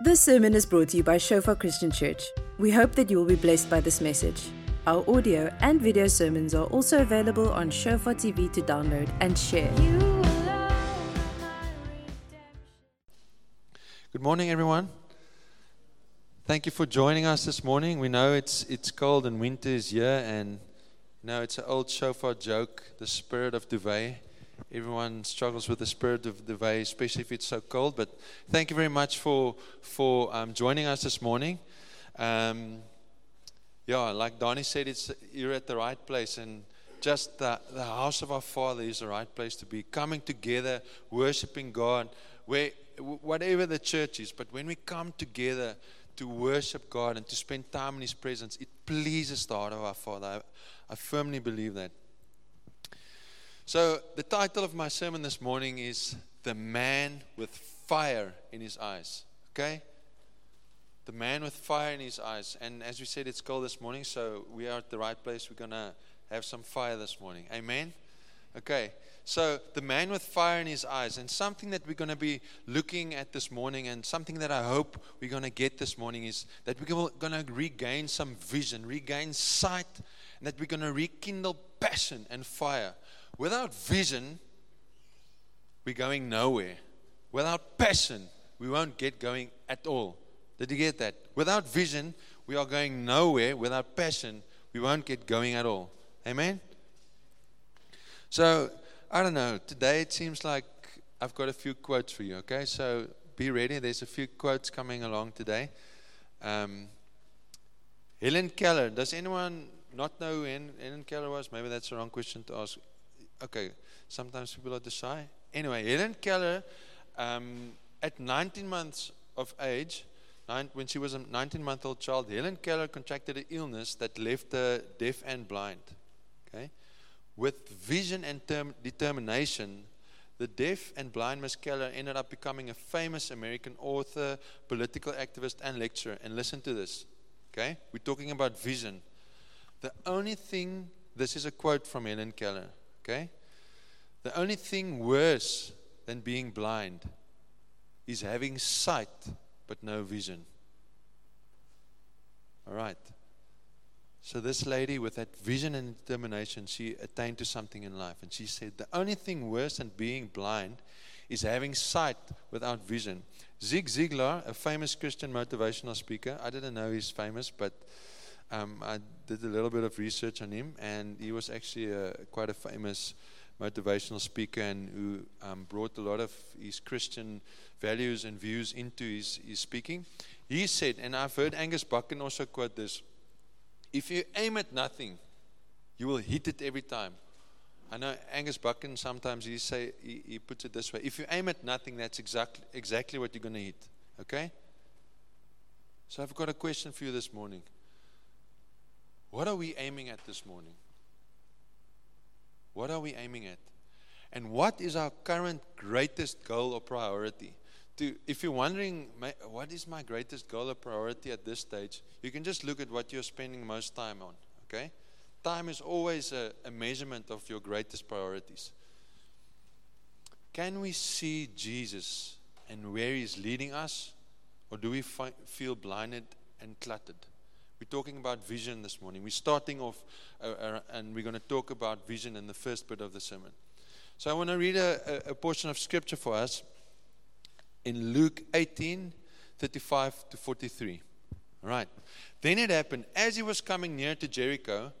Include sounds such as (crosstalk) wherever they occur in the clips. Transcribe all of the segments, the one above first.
This sermon is brought to you by Shofar Christian Church. We hope that you will be blessed by this message. Our audio and video sermons are also available on Shofar TV to download and share. Good morning, everyone. Thank you for joining us this morning. We know it's it's cold and winter is here, and you know it's an old shofar joke, the spirit of duvet. Everyone struggles with the spirit of duvet, especially if it's so cold. But thank you very much for for um, joining us this morning. Um, yeah, like Donnie said, it's you're at the right place, and just the, the house of our Father is the right place to be. Coming together, worshiping God, where whatever the church is, but when we come together to worship God and to spend time in His presence, it pleases the heart of our Father. I, I firmly believe that. So, the title of my sermon this morning is The Man with Fire in His Eyes. Okay? The man with fire in his eyes. And as we said, it's cold this morning, so we are at the right place. We're going to have some fire this morning. Amen? Okay. So, the man with fire in his eyes, and something that we're going to be looking at this morning, and something that I hope we're going to get this morning is that we're going to regain some vision, regain sight, and that we're going to rekindle passion and fire. Without vision, we're going nowhere. Without passion, we won't get going at all. Did you get that? Without vision, we are going nowhere. Without passion, we won't get going at all. Amen? So, I don't know. Today it seems like I've got a few quotes for you, okay? So be ready. There's a few quotes coming along today. Um, Helen Keller. Does anyone not know who Helen Keller was? Maybe that's the wrong question to ask. Okay, sometimes people are too shy. Anyway, Helen Keller, um, at 19 months of age, nine, when she was a 19 month old child, Helen Keller contracted an illness that left her deaf and blind. Okay? With vision and term, determination, the deaf and blind Miss Keller ended up becoming a famous American author, political activist, and lecturer. And listen to this, okay? We're talking about vision. The only thing, this is a quote from Helen Keller, okay? The only thing worse than being blind is having sight but no vision. All right. So, this lady, with that vision and determination, she attained to something in life. And she said, The only thing worse than being blind is having sight without vision. Zig Ziglar, a famous Christian motivational speaker, I didn't know he's famous, but um, I did a little bit of research on him, and he was actually a, quite a famous motivational speaker and who um, brought a lot of his Christian values and views into his, his speaking. He said, and I've heard Angus Buchan also quote this if you aim at nothing, you will hit it every time. I know Angus Buchan sometimes he say he, he puts it this way: if you aim at nothing, that's exactly exactly what you're going to hit. Okay. So I've got a question for you this morning. What are we aiming at this morning? What are we aiming at? And what is our current greatest goal or priority? to, if you're wondering, what is my greatest goal or priority at this stage, you can just look at what you're spending most time on. Okay? Time is always a, a measurement of your greatest priorities. Can we see Jesus and where He's leading us, or do we fi- feel blinded and cluttered? We're talking about vision this morning. We're starting off, uh, uh, and we're going to talk about vision in the first bit of the sermon. So I want to read a, a, portion of scripture for us in Luke 18 35 to 43. All right. Then it happened, as he was coming near to Jericho,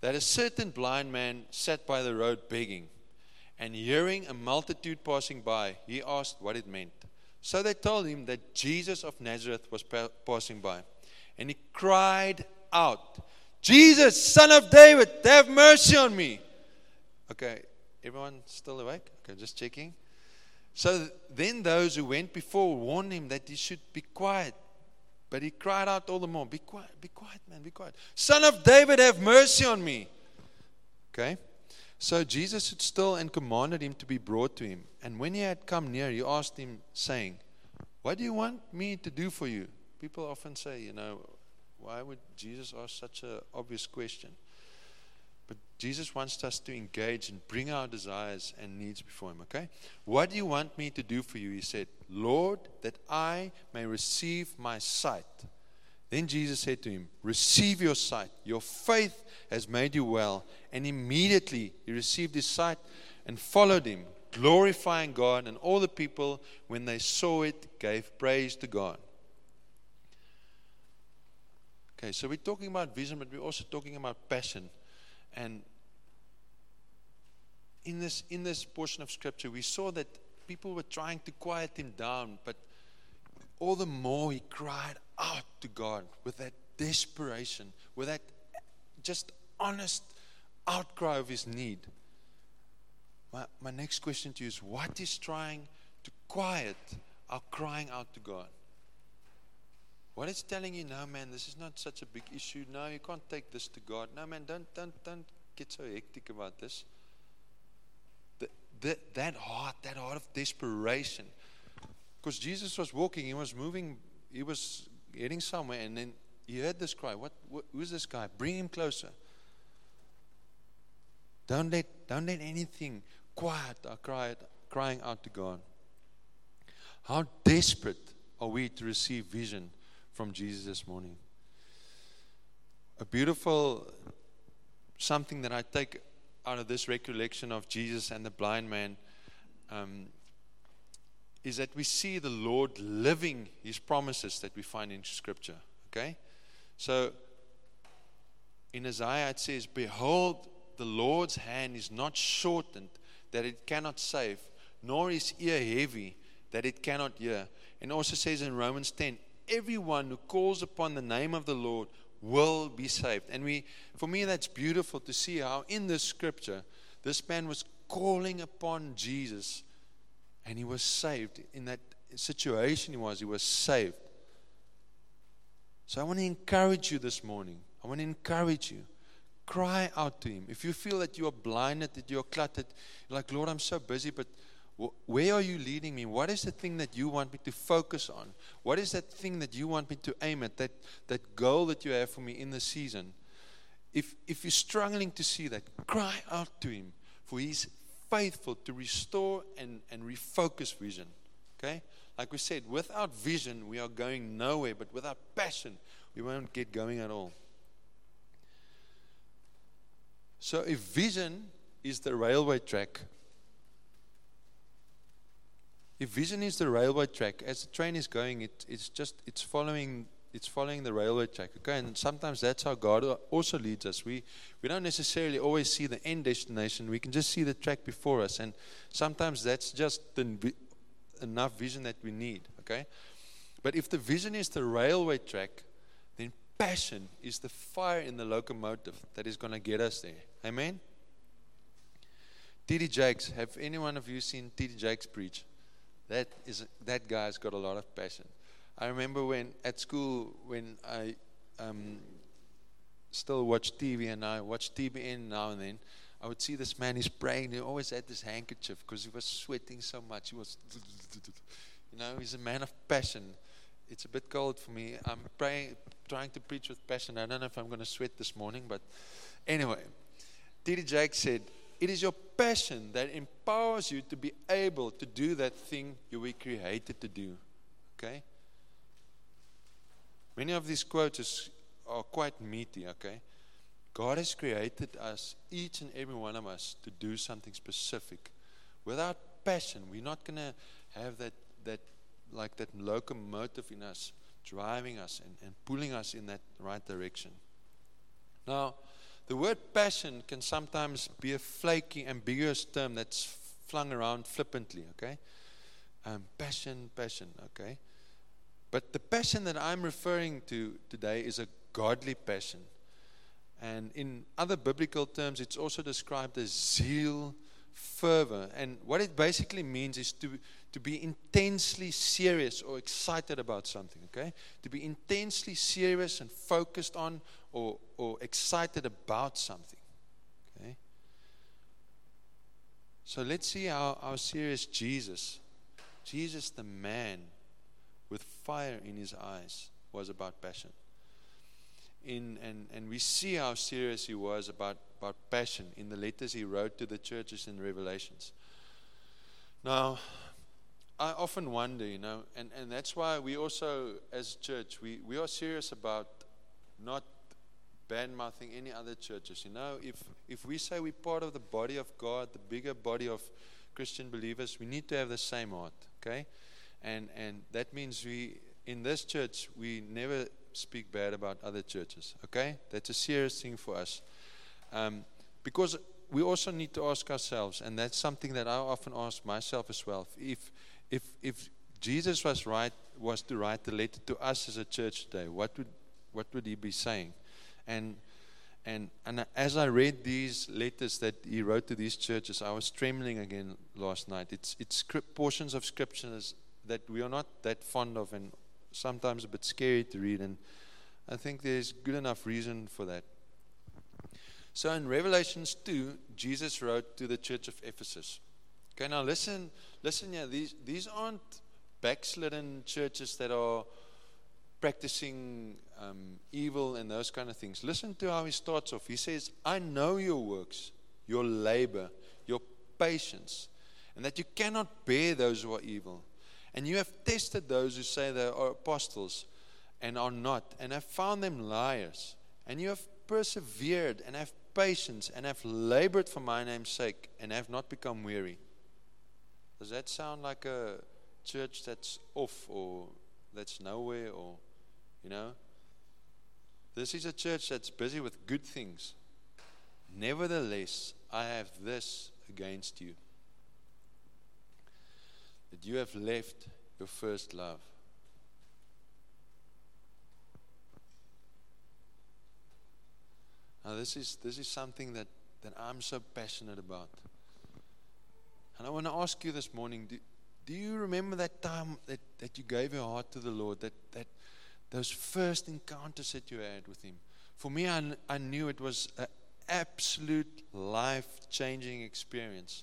that a certain blind man sat by the road begging. And hearing a multitude passing by, he asked what it meant. So they told him that Jesus of Nazareth was pa- passing by. And he cried out, Jesus, son of David, have mercy on me. Okay, everyone still awake? Okay, just checking. So then those who went before warned him that he should be quiet. But he cried out all the more, Be quiet, be quiet, man, be quiet. Son of David, have mercy on me. Okay? So Jesus stood still and commanded him to be brought to him. And when he had come near, he asked him, saying, What do you want me to do for you? People often say, you know, why would Jesus ask such an obvious question? But Jesus wants us to engage and bring our desires and needs before Him, okay? What do you want me to do for you? He said, Lord, that I may receive my sight. Then Jesus said to him, Receive your sight. Your faith has made you well. And immediately he received his sight and followed him, glorifying God. And all the people, when they saw it, gave praise to God. Okay, so we're talking about vision, but we're also talking about passion. And in this, in this portion of scripture, we saw that people were trying to quiet him down, but all the more he cried out to God with that desperation, with that just honest outcry of his need. My, my next question to you is what is trying to quiet our crying out to God? What is telling you, no, man, this is not such a big issue. No, you can't take this to God. No, man, don't, don't, don't get so hectic about this. The, the, that heart, that heart of desperation, because Jesus was walking, he was moving, he was heading somewhere, and then he heard this cry. What, what who's this guy? Bring him closer. Don't let, don't let anything quiet our cry, crying out to God. How desperate are we to receive vision from Jesus this morning? A beautiful something that I take out of this recollection of Jesus and the blind man um, is that we see the Lord living his promises that we find in Scripture. Okay? So in Isaiah it says, Behold, the Lord's hand is not shortened that it cannot save, nor is ear heavy that it cannot hear. And also says in Romans 10, everyone who calls upon the name of the Lord will be saved. And we for me that's beautiful to see how in this scripture this man was calling upon Jesus and he was saved. In that situation he was, he was saved. So I want to encourage you this morning. I want to encourage you. Cry out to him. If you feel that you are blinded, that you're cluttered, you're like, Lord, I'm so busy, but where are you leading me? What is the thing that you want me to focus on? What is that thing that you want me to aim at? That, that goal that you have for me in the season? If, if you're struggling to see that, cry out to him, for he's faithful to restore and, and refocus vision. Okay? Like we said, without vision, we are going nowhere, but without passion, we won't get going at all. So, if vision is the railway track, if vision is the railway track, as the train is going, it, it's just it's following it's following the railway track. Okay, and sometimes that's how God also leads us. We we don't necessarily always see the end destination. We can just see the track before us, and sometimes that's just the, enough vision that we need. Okay, but if the vision is the railway track, then passion is the fire in the locomotive that is going to get us there. Amen. T.D. Jakes, have any one of you seen T.D. Jakes preach? That is that guy's got a lot of passion. I remember when at school when I um, still watched TV and I watch TBN now and then. I would see this man, he's praying. He always had this handkerchief because he was sweating so much. He was, you know, he's a man of passion. It's a bit cold for me. I'm praying, trying to preach with passion. I don't know if I'm going to sweat this morning, but anyway, T.D. Jake said, It is your passion that empowers you to be able to do that thing you were created to do. Okay? Many of these quotes are quite meaty, okay? God has created us, each and every one of us, to do something specific. Without passion, we're not going to have that, that, like that locomotive in us driving us and, and pulling us in that right direction. Now, the word passion can sometimes be a flaky, ambiguous term that's flung around flippantly, okay? Um, passion, passion, okay? But the passion that I'm referring to today is a godly passion. And in other biblical terms, it's also described as zeal, fervor. And what it basically means is to, to be intensely serious or excited about something, okay? To be intensely serious and focused on or, or excited about something, okay? So let's see how, how serious Jesus, Jesus the man, with fire in his eyes was about passion. In, and, and we see how serious he was about about passion in the letters he wrote to the churches in Revelations. Now, I often wonder, you know, and, and that's why we also, as church, we, we are serious about not bad mouthing any other churches. You know, if, if we say we're part of the body of God, the bigger body of Christian believers, we need to have the same heart, okay? And, and that means we, in this church, we never speak bad about other churches, okay? That's a serious thing for us. Um, because we also need to ask ourselves, and that's something that I often ask myself as well. If, if, if Jesus was right, was to write the letter to us as a church today, what would, what would he be saying? And, and, and as I read these letters that he wrote to these churches, I was trembling again last night. It's, it's portions of scriptures that we are not that fond of and sometimes a bit scary to read. And I think there's good enough reason for that. So in Revelations 2, Jesus wrote to the church of Ephesus. Okay, now listen, listen here. These, these aren't backslidden churches that are practicing um, evil and those kind of things. Listen to how he starts off. He says, I know your works, your labor, your patience, and that you cannot bear those who are evil. And you have tested those who say they are apostles and are not, and have found them liars. And you have persevered and have patience and have labored for my name's sake and have not become weary. Does that sound like a church that's off or that's nowhere or, you know? This is a church that's busy with good things. Nevertheless, I have this against you that you have left your first love. Now, this is, this is something that, that I'm so passionate about. And I want to ask you this morning do, do you remember that time that, that you gave your heart to the Lord, that, that those first encounters that you had with Him? For me, I, I knew it was an absolute life changing experience.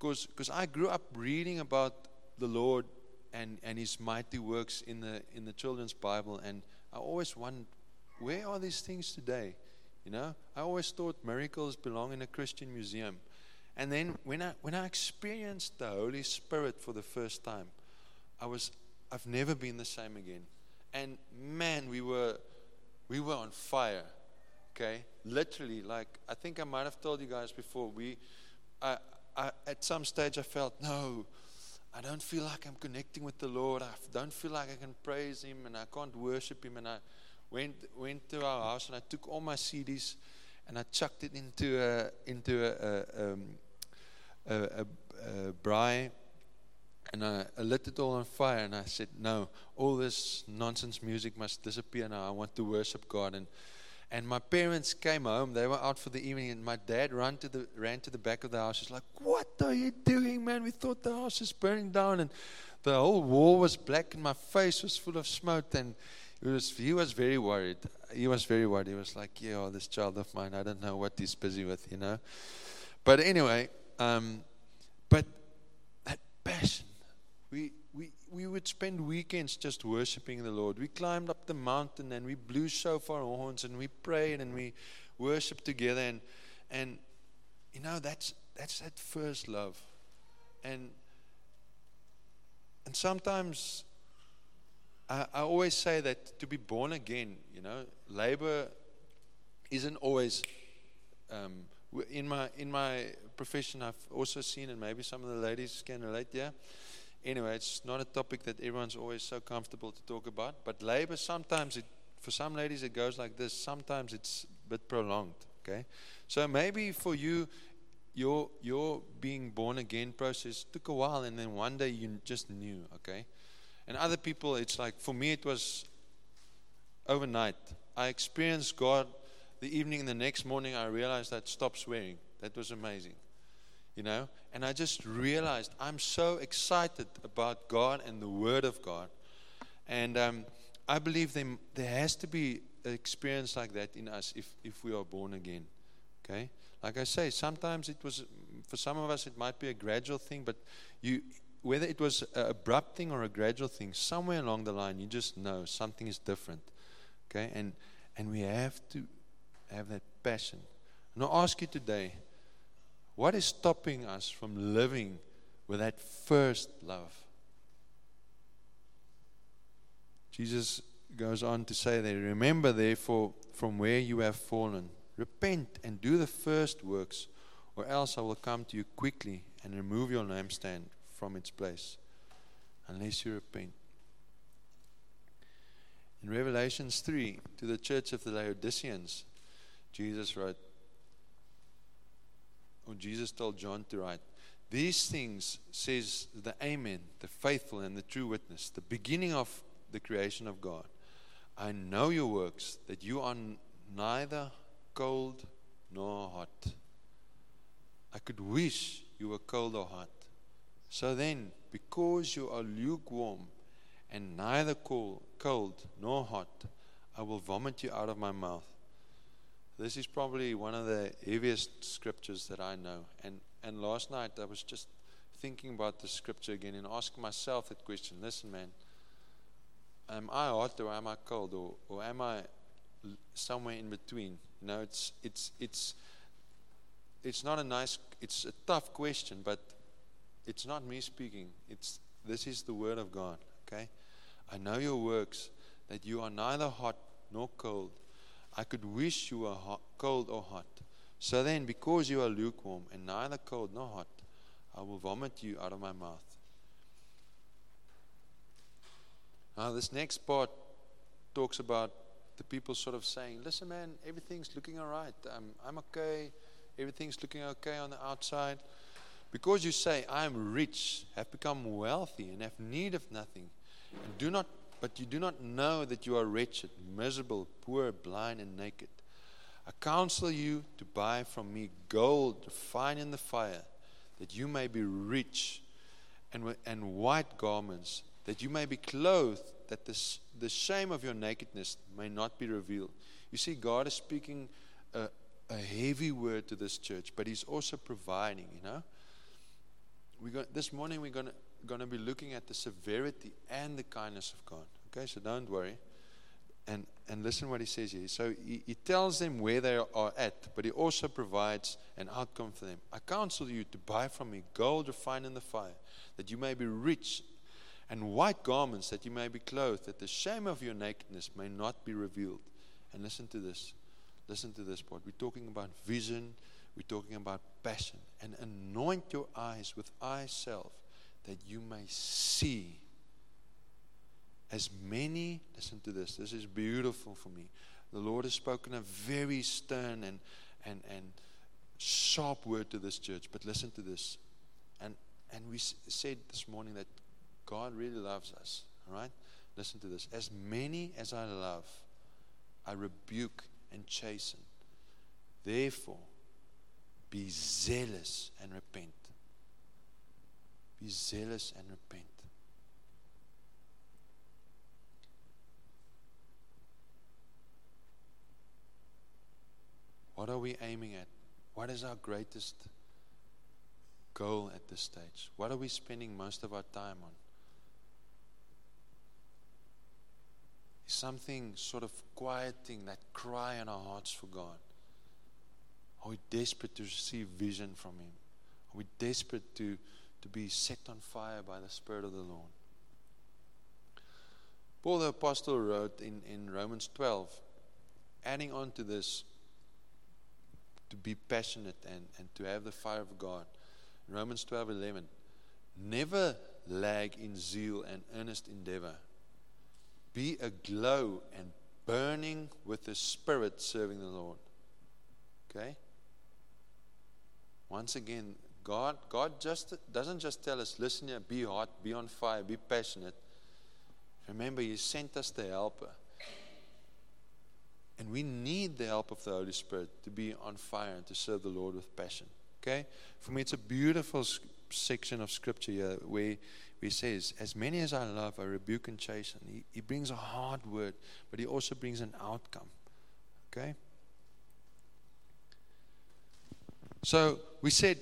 Because I grew up reading about the Lord and, and His mighty works in the, in the children's Bible, and I always wondered, where are these things today? You know, I always thought miracles belong in a Christian museum. And then when I when I experienced the Holy Spirit for the first time, I was I've never been the same again. And man, we were we were on fire. Okay? Literally, like I think I might have told you guys before, we I, I at some stage I felt, no, I don't feel like I'm connecting with the Lord. I don't feel like I can praise Him and I can't worship Him. And I went went to our house and I took all my CDs and I chucked it into a into a, a, um, a, a, a braai and I, I lit it all on fire and I said, No, all this nonsense music must disappear now. I want to worship God and and my parents came home. They were out for the evening, and my dad ran to the ran to the back of the house. He's like, "What are you doing, man? We thought the house is burning down, and the whole wall was black, and my face was full of smoke." And he was he was very worried. He was very worried. He was like, "Yeah, oh, this child of mine, I don't know what he's busy with, you know." But anyway, um, but that passion, we we we would spend weekends just worshiping the Lord. We climbed up the mountain and we blew shofar horns and we prayed and we worshiped together and and you know that's that's that first love. And and sometimes I, I always say that to be born again, you know, labor isn't always um, in my in my profession. I've also seen, and maybe some of the ladies can relate. Yeah, anyway, it's not a topic that everyone's always so comfortable to talk about. But labor, sometimes it, for some ladies, it goes like this. Sometimes it's a bit prolonged. Okay, so maybe for you, your your being born again process took a while, and then one day you just knew. Okay, and other people, it's like for me, it was overnight. I experienced God the evening, the next morning, I realized I'd stop swearing. That was amazing you know. And I just realized I'm so excited about God and the Word of God. And um, I believe there, there has to be an experience like that in us if, if we are born again. Okay? Like I say, sometimes it was, for some of us, it might be a gradual thing, but you, whether it was an abrupt thing or a gradual thing, somewhere along the line, you just know something is different. Okay? And, and we have to have that passion And I ask you today, what is stopping us from living with that first love? Jesus goes on to say there, Remember therefore from where you have fallen, repent and do the first works, or else I will come to you quickly and remove your lampstand from its place, unless you repent. In Revelations 3, to the church of the Laodiceans, Jesus wrote, or Jesus told John to write, These things says the Amen, the faithful and the true witness, the beginning of the creation of God. I know your works, that you are neither cold nor hot. I could wish you were cold or hot. So then, because you are lukewarm and neither cold, cold nor hot, I will vomit you out of my mouth. This is probably one of the heaviest scriptures that I know. And, and last night I was just thinking about the scripture again and asking myself that question listen, man, am I hot or am I cold? Or, or am I somewhere in between? You know, it's, it's, it's, it's not a nice, it's a tough question, but it's not me speaking. It's, this is the word of God, okay? I know your works, that you are neither hot nor cold. I could wish you were hot, cold or hot. So then, because you are lukewarm and neither cold nor hot, I will vomit you out of my mouth. Now, this next part talks about the people sort of saying, Listen, man, everything's looking all right. I'm, I'm okay. Everything's looking okay on the outside. Because you say, I am rich, have become wealthy, and have need of nothing, and do not but you do not know that you are wretched, miserable, poor, blind, and naked. I counsel you to buy from me gold refined in the fire, that you may be rich, and, and white garments, that you may be clothed, that the, the shame of your nakedness may not be revealed. You see, God is speaking a, a heavy word to this church, but He's also providing, you know. We got, this morning we're going to going to be looking at the severity and the kindness of God. Okay, so don't worry. And, and listen what he says here. So he, he tells them where they are at, but he also provides an outcome for them. I counsel you to buy from me gold refined in the fire, that you may be rich, and white garments, that you may be clothed, that the shame of your nakedness may not be revealed. And listen to this. Listen to this part. We're talking about vision, we're talking about passion. And anoint your eyes with eye salve that you may see as many, listen to this, this is beautiful for me. The Lord has spoken a very stern and, and, and sharp word to this church, but listen to this. And, and we said this morning that God really loves us, all right? Listen to this. As many as I love, I rebuke and chasten. Therefore, be zealous and repent. Be zealous and repent. What are we aiming at? What is our greatest goal at this stage? What are we spending most of our time on? Is something sort of quieting that cry in our hearts for God? Are we desperate to receive vision from Him? Are we desperate to to be set on fire by the Spirit of the Lord. Paul the Apostle wrote in, in Romans 12, adding on to this, to be passionate and, and to have the fire of God. Romans 12 11. Never lag in zeal and earnest endeavor. Be aglow and burning with the Spirit serving the Lord. Okay? Once again, God, God just doesn't just tell us, listen here, be hot, be on fire, be passionate. Remember, He sent us the helper. And we need the help of the Holy Spirit to be on fire and to serve the Lord with passion. Okay? For me, it's a beautiful section of Scripture here where, He says, As many as I love, I rebuke and chasten. He, he brings a hard word, but He also brings an outcome. Okay? So we said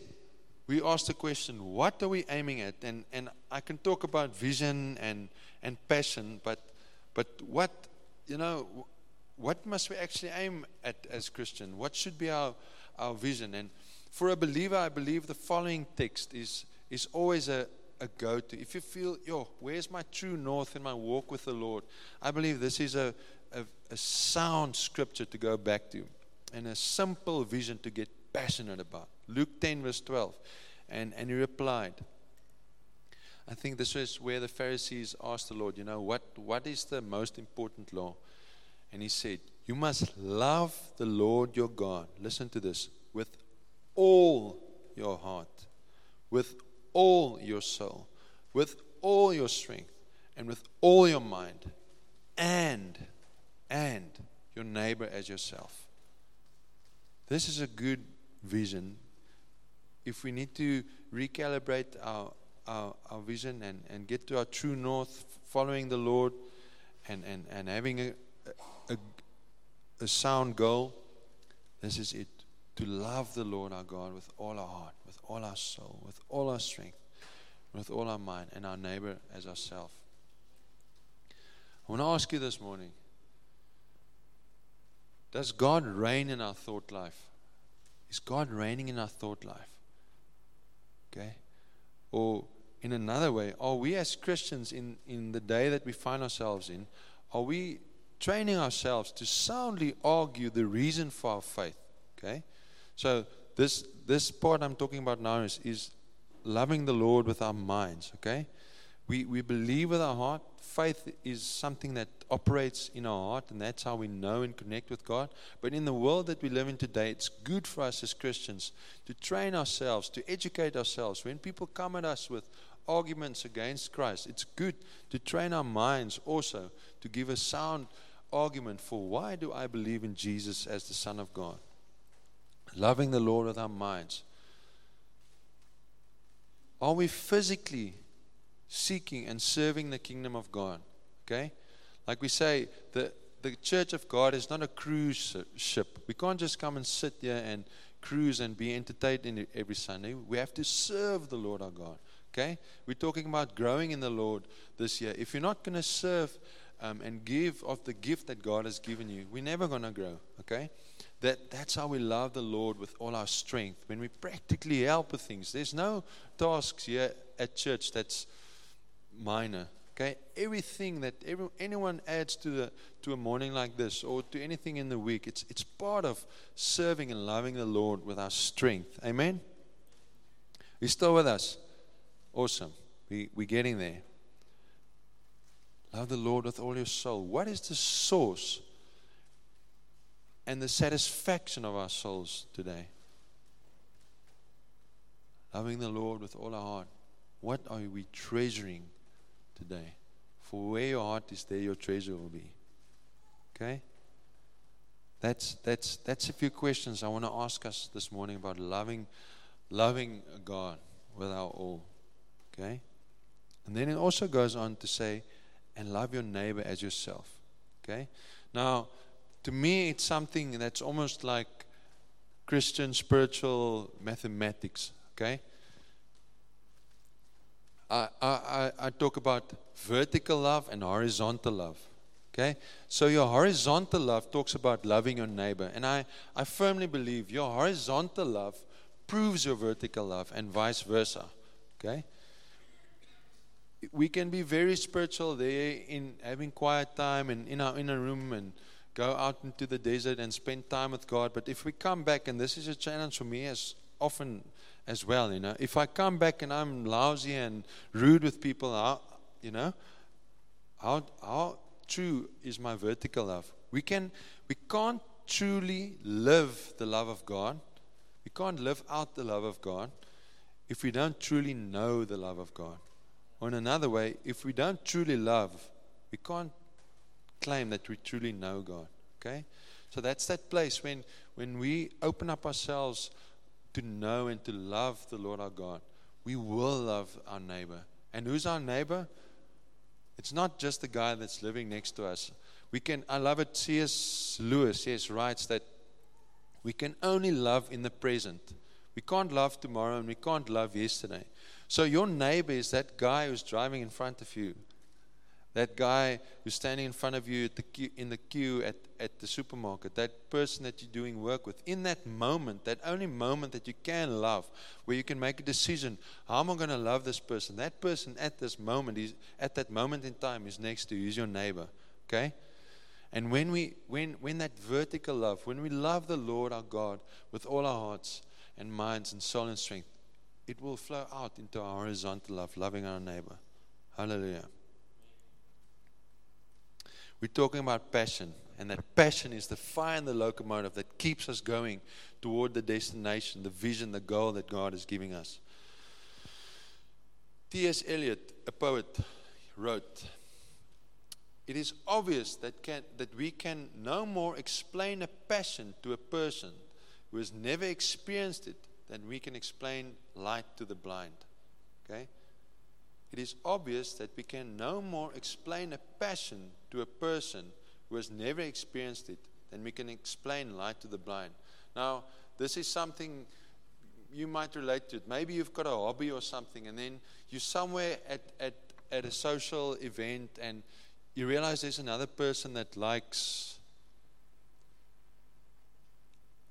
we ask the question, what are we aiming at? And, and I can talk about vision and, and passion, but, but what, you know, what must we actually aim at as Christian? What should be our, our vision. And for a believer, I believe the following text is, is always a, a go to. If you feel, yo, where's my true north in my walk with the Lord? I believe this is a, a, a sound scripture to go back to and a simple vision to get passionate about. Luke 10, verse 12. And, and he replied, I think this is where the Pharisees asked the Lord, you know, what, what is the most important law? And he said, You must love the Lord your God. Listen to this with all your heart, with all your soul, with all your strength, and with all your mind, and, and your neighbor as yourself. This is a good vision. If we need to recalibrate our, our, our vision and, and get to our true north, following the Lord and, and, and having a, a, a sound goal, this is it. To love the Lord our God with all our heart, with all our soul, with all our strength, with all our mind, and our neighbor as ourselves. I want to ask you this morning Does God reign in our thought life? Is God reigning in our thought life? Okay? Or in another way, are we as Christians in, in the day that we find ourselves in, are we training ourselves to soundly argue the reason for our faith? Okay? So this this part I'm talking about now is, is loving the Lord with our minds, okay? We we believe with our heart. Faith is something that operates in our heart, and that's how we know and connect with God. But in the world that we live in today, it's good for us as Christians to train ourselves, to educate ourselves. When people come at us with arguments against Christ, it's good to train our minds also to give a sound argument for why do I believe in Jesus as the Son of God? Loving the Lord with our minds. Are we physically seeking and serving the kingdom of God? Okay? Like we say, the, the church of God is not a cruise ship. We can't just come and sit here and cruise and be entertained every Sunday. We have to serve the Lord our God. Okay? We're talking about growing in the Lord this year. If you're not going to serve um, and give of the gift that God has given you, we're never going to grow. Okay? That, that's how we love the Lord with all our strength. When we practically help with things, there's no tasks here at church that's minor. Okay, everything that every, anyone adds to the to a morning like this or to anything in the week, it's it's part of serving and loving the Lord with our strength. Amen. You still with us? Awesome. We we're getting there. Love the Lord with all your soul. What is the source and the satisfaction of our souls today. Loving the Lord with all our heart. What are we treasuring today? For where your heart is, there your treasure will be. Okay? That's that's that's a few questions I want to ask us this morning about loving loving God with our all. Okay? And then it also goes on to say, and love your neighbor as yourself. Okay? Now, to me, it's something that's almost like Christian spiritual mathematics. Okay? I, I, I talk about vertical love and horizontal love. Okay? So your horizontal love talks about loving your neighbor. And I, I firmly believe your horizontal love proves your vertical love and vice versa. Okay? We can be very spiritual there in having quiet time and in our inner room and go out into the desert and spend time with God. But if we come back, and this is a challenge for me as often as well, you know, if I come back and I'm lousy and rude with people, how, you know, how, how true is my vertical love? We can, we can't truly live the love of God. We can't live out the love of God if we don't truly know the love of God. Or in another way, if we don't truly love, we can't claim that we truly know God. Okay? So that's that place when, when we open up ourselves to know and to love the Lord our God, we will love our neighbor. And who's our neighbor? It's not just the guy that's living next to us. We can, I love it, C.S. Lewis, yes, writes that we can only love in the present. We can't love tomorrow and we can't love yesterday. So your neighbor is that guy who's driving in front of you That guy who's standing in front of you the queue, in the queue at, at the supermarket, that person that you're doing work with, in that moment, that only moment that you can love, where you can make a decision, how am I going to love this person? That person at this moment, is, at that moment in time, is next to you, is your neighbor. Okay? And when we when when that vertical love, when we love the Lord our God with all our hearts and minds and soul and strength, it will flow out into our horizontal love, loving our neighbor. Hallelujah. We're talking about passion, and that passion is the fire and the locomotive that keeps us going toward the destination, the vision, the goal that God is giving us. T.S. Eliot, a poet, wrote, It is obvious that, can, that we can no more explain a passion to a person who has never experienced it than we can explain light to the blind. Okay? It is obvious that we can no more explain a passion to a person who has never experienced it than we can explain light to the blind. Now, this is something you might relate to. Maybe you've got a hobby or something, and then you're somewhere at, at, at a social event and you realize there's another person that likes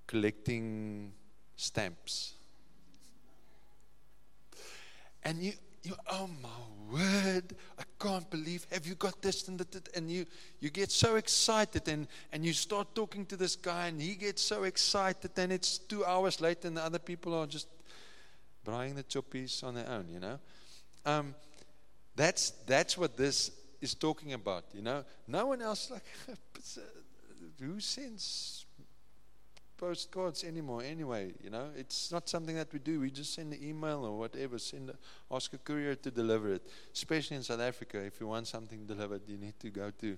collecting stamps. And you you oh my word i can't believe have you got this and that and you you get so excited and and you start talking to this guy and he gets so excited and it's two hours later and the other people are just buying the choppies on their own you know? Um, that's that's what this is talking about you know? No one else like (laughs) who sends postcards anymore. Anyway you know it's not something that we do. We just send an email or whatever send a, ask a courier to deliver it. Especially in south africa if you want something delivered you need to go to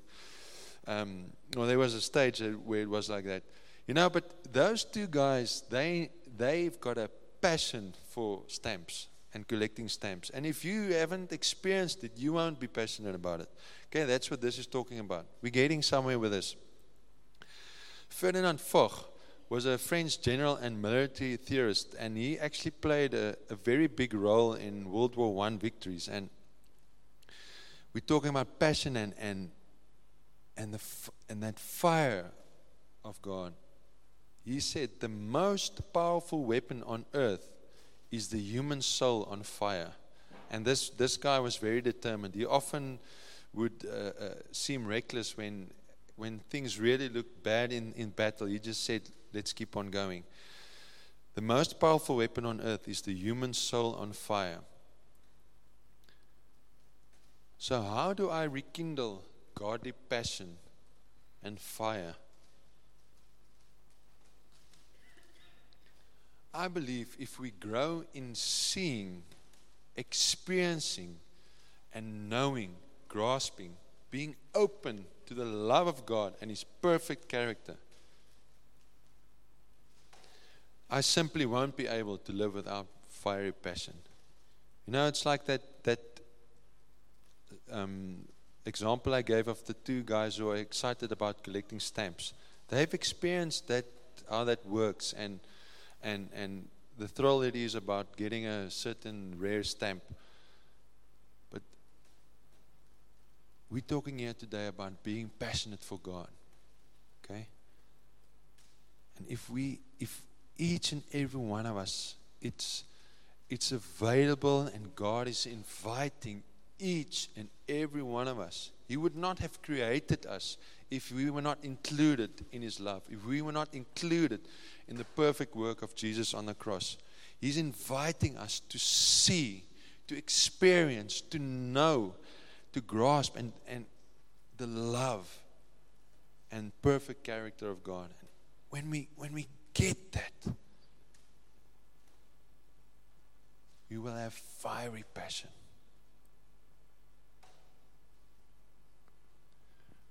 um, well there was a stage where it was like that. You know but those two guys they they've got a passion for stamps and collecting stamps. And if you haven't experienced it you won't be passionate about it. Okay that's what this is talking about. We're getting somewhere with this. Ferdinand Foch was a French general and military theorist, and he actually played a, a very big role in World War One victories. And we're talking about passion and and and the and that fire of God. He said the most powerful weapon on earth is the human soul on fire. And this this guy was very determined. He often would uh, uh, seem reckless when when things really looked bad in, in battle. He just said, let's keep on going. The most powerful weapon on earth is the human soul on fire. So, how do I rekindle godly passion and fire? I believe if we grow in seeing, experiencing, and knowing, grasping, being open to the love of God and His perfect character I simply won't be able to live without fiery passion. You know, it's like that that um, example I gave of the two guys who are excited about collecting stamps. They've experienced that how that works and and and the thrill it is about getting a certain rare stamp. But we're talking here today about being passionate for God. Okay? And if we if each and every one of us, it's, it's available, and God is inviting each and every one of us. He would not have created us if we were not included in His love, if we were not included in the perfect work of Jesus on the cross. He's inviting us to see, to experience, to know, to grasp, and, and the love and perfect character of God. When we, when we get that, you will have fiery passion.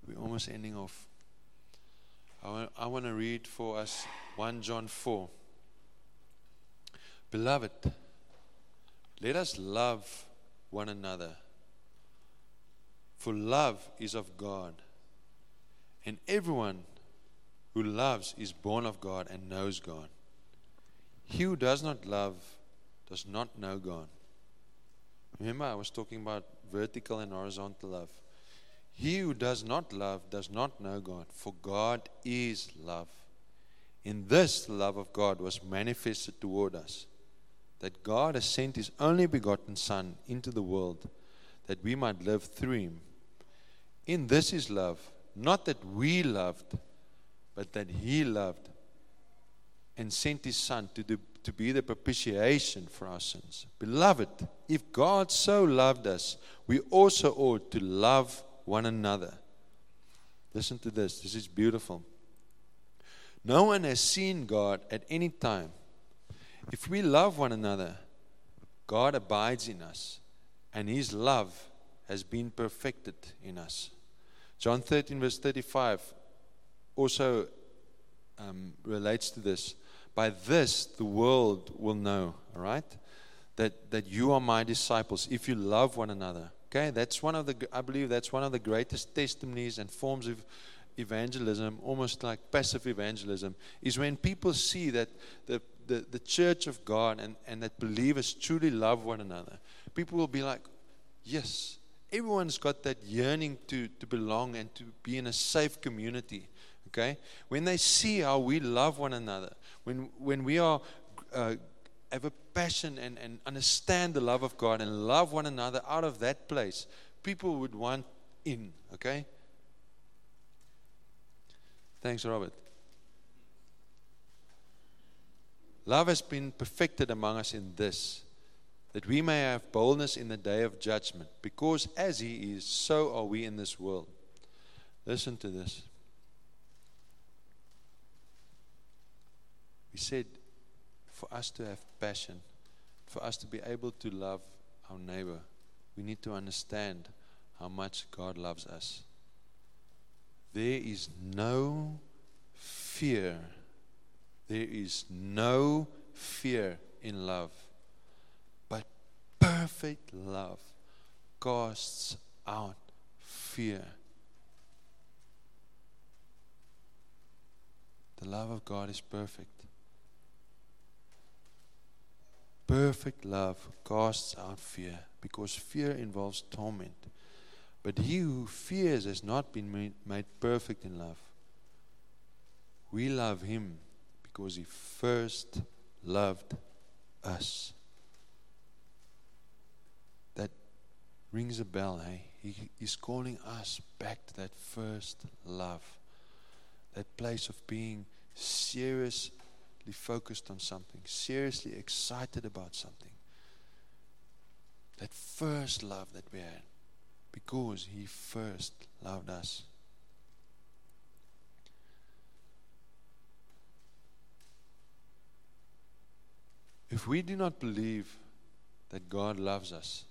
We're almost ending off. I want, I want to read for us 1 John 4. Beloved, let us love one another. For love is of God. And everyone who loves is born of God and knows God. He who does not love does not know God. Remember, I was talking about vertical and horizontal love. He who does not love does not know God, for God is love. In this, the love of God was manifested toward us, that God has sent His only begotten Son into the world, that we might live through Him. In this is love, not that we loved, but that He loved and sent His Son to, do, to be the propitiation for our sins. Beloved, if God so loved us, we also ought to love one another. Listen to this, this is beautiful. No one has seen God at any time. If we love one another, God abides in us, and His love has been perfected in us. John 13, verse 35 also um, relates to this. By this, the world will know, all right, that, that you are my disciples if you love one another. Okay, that's one of the, I believe that's one of the greatest testimonies and forms of evangelism, almost like passive evangelism, is when people see that the, the, the church of God and, and that believers truly love one another. People will be like, yes, everyone's got that yearning to, to belong and to be in a safe community. Okay? When they see how we love one another, when, when we are uh, have a passion and, and understand the love of God and love one another out of that place, people would want in. Okay? Thanks, Robert. Love has been perfected among us in this, that we may have boldness in the day of judgment, because as He is, so are we in this world. Listen to this. We said, for us to have passion, for us to be able to love our neighbor, we need to understand how much God loves us. There is no fear. There is no fear in love. But perfect love casts out fear. The love of God is perfect. Perfect love casts out fear because fear involves torment. But he who fears has not been made, perfect in love. We love him because he first loved us. That rings a bell, hey? He is calling us back to that first love. That place of being seriously focused on something, seriously excited about something. That first love that we had because he first loved us. If we do not believe that God loves us,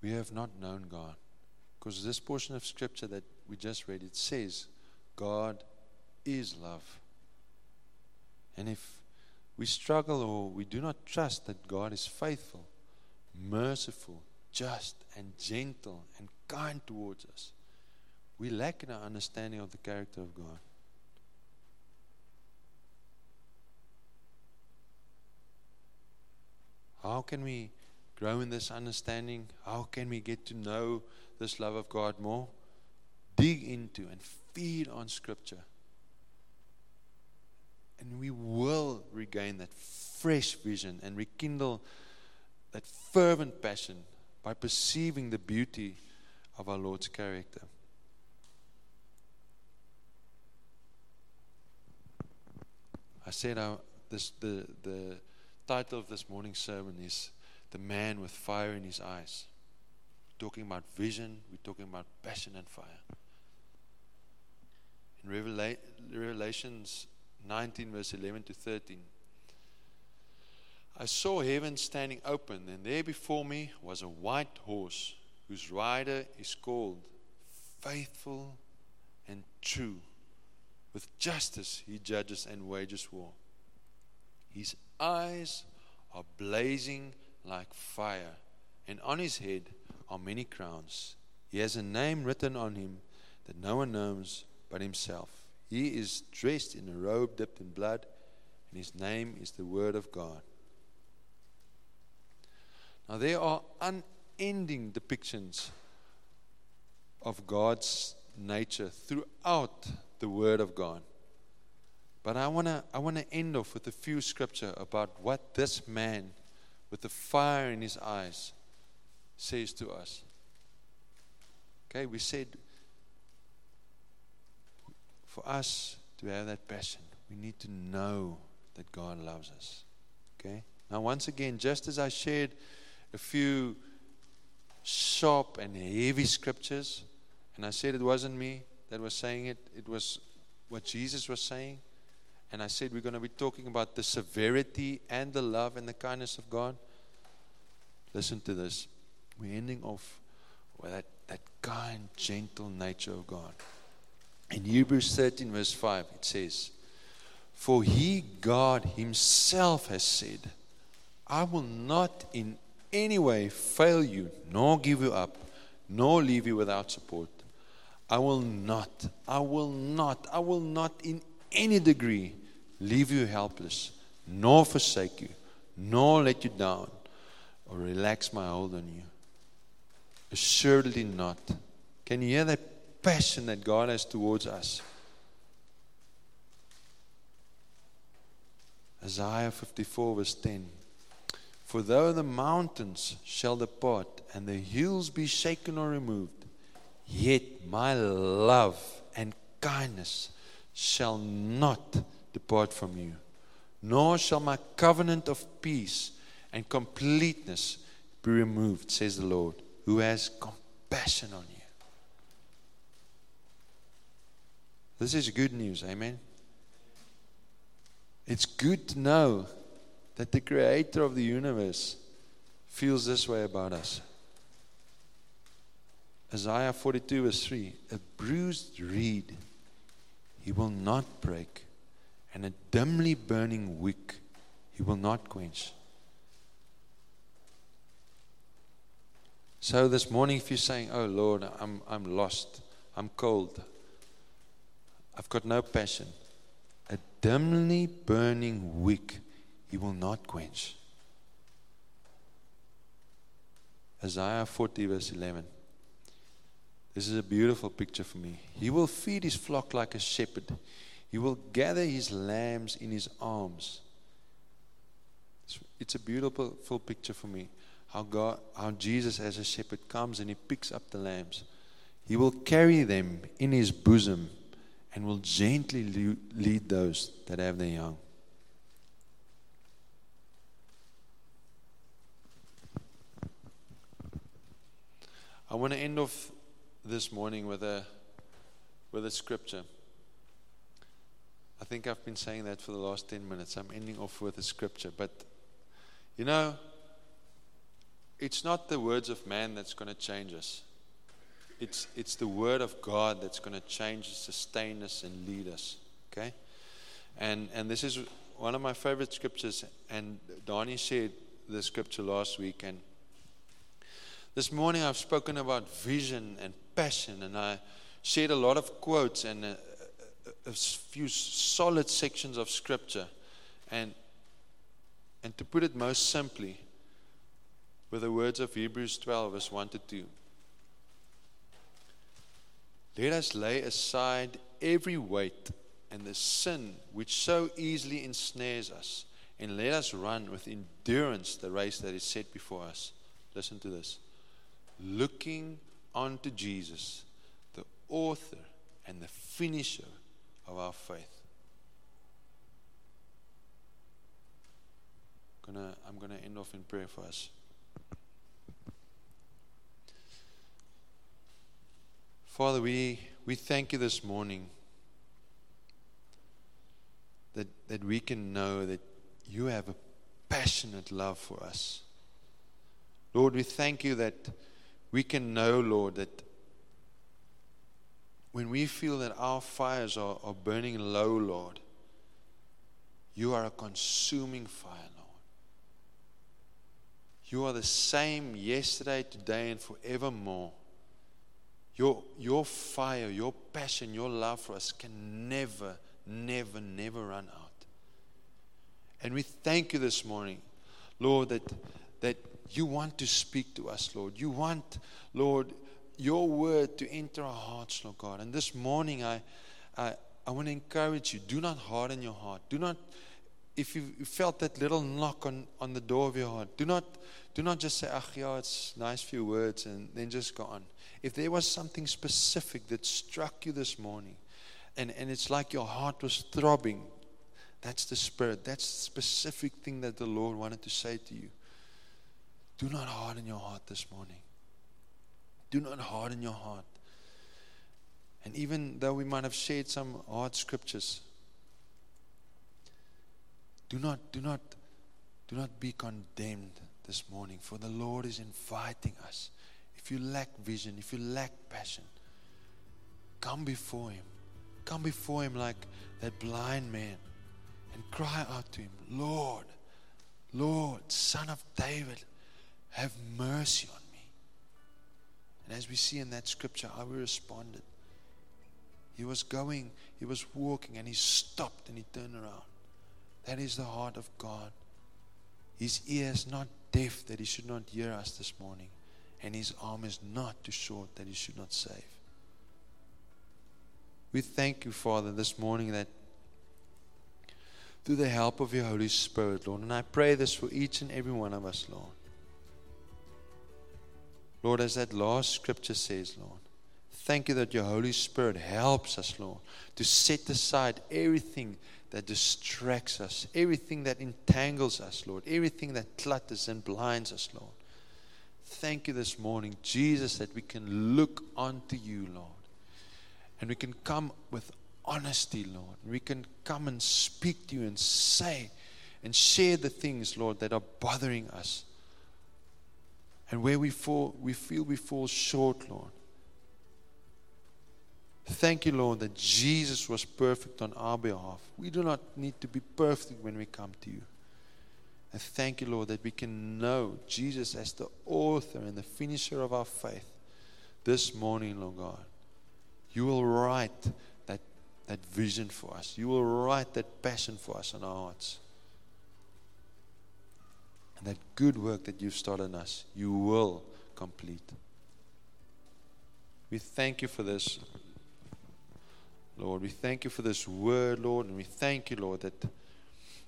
we have not known God. Because this portion of scripture that we just read, it says, God is love. And if we struggle or we do not trust that God is faithful, merciful, just and gentle and kind towards us. We lack in our understanding of the character of God. How can we grow in this understanding? How can we get to know this love of God more? Dig into and feed on Scripture. And we will regain that fresh vision and rekindle that fervent passion by perceiving the beauty of our Lord's character. I said our, this, the, the title of this morning's sermon is The Man with Fire in His Eyes. We're talking about vision, we're talking about passion and fire. In Revela- Revelations 19, verse 11 to 13. I saw heaven standing open, and there before me was a white horse, whose rider is called Faithful and True. With justice he judges and wages war. His eyes are blazing like fire, and on his head are many crowns. He has a name written on him that no one knows but himself. He is dressed in a robe dipped in blood, and his name is the Word of God. Now, there are unending depictions of God's nature throughout the Word of God. But I want to I want to end off with a few scripture about what this man with the fire in his eyes says to us. Okay, we said for us to have that passion, we need to know that God loves us. Okay? Now, once again, just as I shared a few sharp and heavy scriptures, and I said it wasn't me that was saying it, it was what Jesus was saying. And I said we're going to be talking about the severity and the love and the kindness of God. Listen to this. We're ending off with that, that kind, gentle nature of God. In Hebrews 13, verse 5, it says, For he, God himself, has said, I will not in any way fail you, nor give you up, nor leave you without support. I will not, I will not, I will not in any degree leave you helpless, nor forsake you, nor let you down, or relax my hold on you. Assuredly not. Can you hear that passion that God has towards us? Isaiah 54, verse 10. For though the mountains shall depart and the hills be shaken or removed, yet my love and kindness shall not depart from you, nor shall my covenant of peace and completeness be removed, says the Lord, who has compassion on you. This is good news, amen. It's good to know that the creator of the universe feels this way about us. Isaiah 42, verse 3 A bruised reed he will not break, and a dimly burning wick he will not quench. So this morning, if you're saying, Oh Lord, I'm, I'm lost, I'm cold, I've got no passion, a dimly burning wick he will not quench. Isaiah 40, verse 11. This is a beautiful picture for me. He will feed his flock like a shepherd, he will gather his lambs in his arms. It's a beautiful picture for me. How God, how Jesus as a shepherd comes and he picks up the lambs. He will carry them in his bosom and will gently lead those that have their young. I want to end off this morning with a with a scripture. I think I've been saying that for the last 10 minutes. I'm ending off with a scripture, but you know, it's not the words of man that's going to change us. It's it's the word of God that's going to change, sustain us and lead us, okay? And and this is one of my favorite scriptures and Donnie shared the scripture last week and this morning I've spoken about vision and passion, and I shared a lot of quotes and a, a, a few solid sections of scripture. And, and to put it most simply, with the words of Hebrews 12, verse 1 to 2. Let us lay aside every weight and the sin which so easily ensnares us, and let us run with endurance the race that is set before us. Listen to this looking unto Jesus, the author and the finisher of our faith. I'm going to end off in prayer for us. Father, we, we thank you this morning that, that we can know that you have a passionate love for us. Lord, we thank you that we can know, Lord, that when we feel that our fires are, are burning low, Lord, you are a consuming fire, Lord. You are the same yesterday, today, and forevermore. Your, your fire, your passion, your love for us can never, never, never run out. And we thank you this morning, Lord, that, that you want to speak to us, Lord. You want, Lord, your word to enter our hearts, Lord God. And this morning, I, I, I want to encourage you do not harden your heart. Do not, if you felt that little knock on, on the door of your heart, do not, do not just say, ah, yeah, it's nice few words, and then just go on. If there was something specific that struck you this morning, and, and it's like your heart was throbbing, that's the Spirit. That's the specific thing that the Lord wanted to say to you. Do not harden your heart this morning. Do not harden your heart. And even though we might have shared some hard scriptures, do not, do not, do not be condemned this morning, for the Lord is inviting us. If you lack vision, if you lack passion, come before Him. Come before Him like that blind man and cry out to Him, Lord, Lord, Son of David, have mercy on me. And as we see in that scripture, how he responded. He was going, he was walking, and he stopped and he turned around. That is the heart of God. His ear is not deaf that he should not hear us this morning, and his arm is not too short that he should not save. We thank you, Father, this morning that through the help of your Holy Spirit, Lord, and I pray this for each and every one of us, Lord. Lord, as that last scripture says, Lord, thank you that your Holy Spirit helps us, Lord, to set aside everything that distracts us, everything that entangles us, Lord, everything that clutters and blinds us, Lord. Thank you this morning, Jesus, that we can look unto you, Lord. And we can come with honesty, Lord. We can come and speak to you and say and share the things, Lord, that are bothering us and where we fall, we feel we fall short, Lord. Thank you, Lord, that Jesus was perfect on our behalf. We do not need to be perfect when we come to you. And thank you, Lord, that we can know Jesus as the author and the finisher of our faith this morning, Lord God. You will write that, that vision for us, you will write that passion for us in our hearts. And that good work that you've started in us, you will complete. We thank you for this, Lord. We thank you for this word, Lord. And we thank you, Lord, that,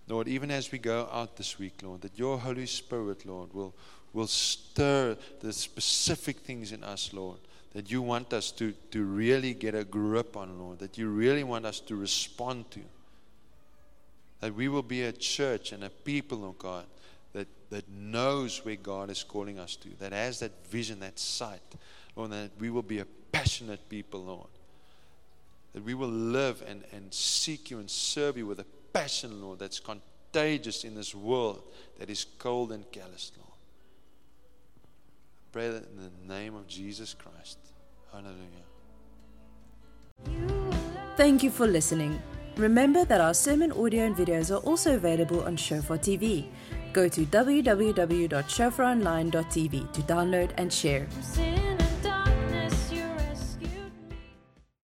Lord, even as we go out this week, Lord, that your Holy Spirit, Lord, will, will stir the specific things in us, Lord, that you want us to, to really get a grip on, Lord, that you really want us to respond to. That we will be a church and a people, oh God, that, that knows where God is calling us to, that has that vision, that sight, Lord, that we will be a passionate people, Lord. That we will live and, and seek you and serve you with a passion, Lord, that's contagious in this world that is cold and callous, Lord. I pray that in the name of Jesus Christ. Hallelujah. Thank you for listening. Remember that our sermon audio and videos are also available on Shofar TV. Go to www.shofaronline.tv to download and share.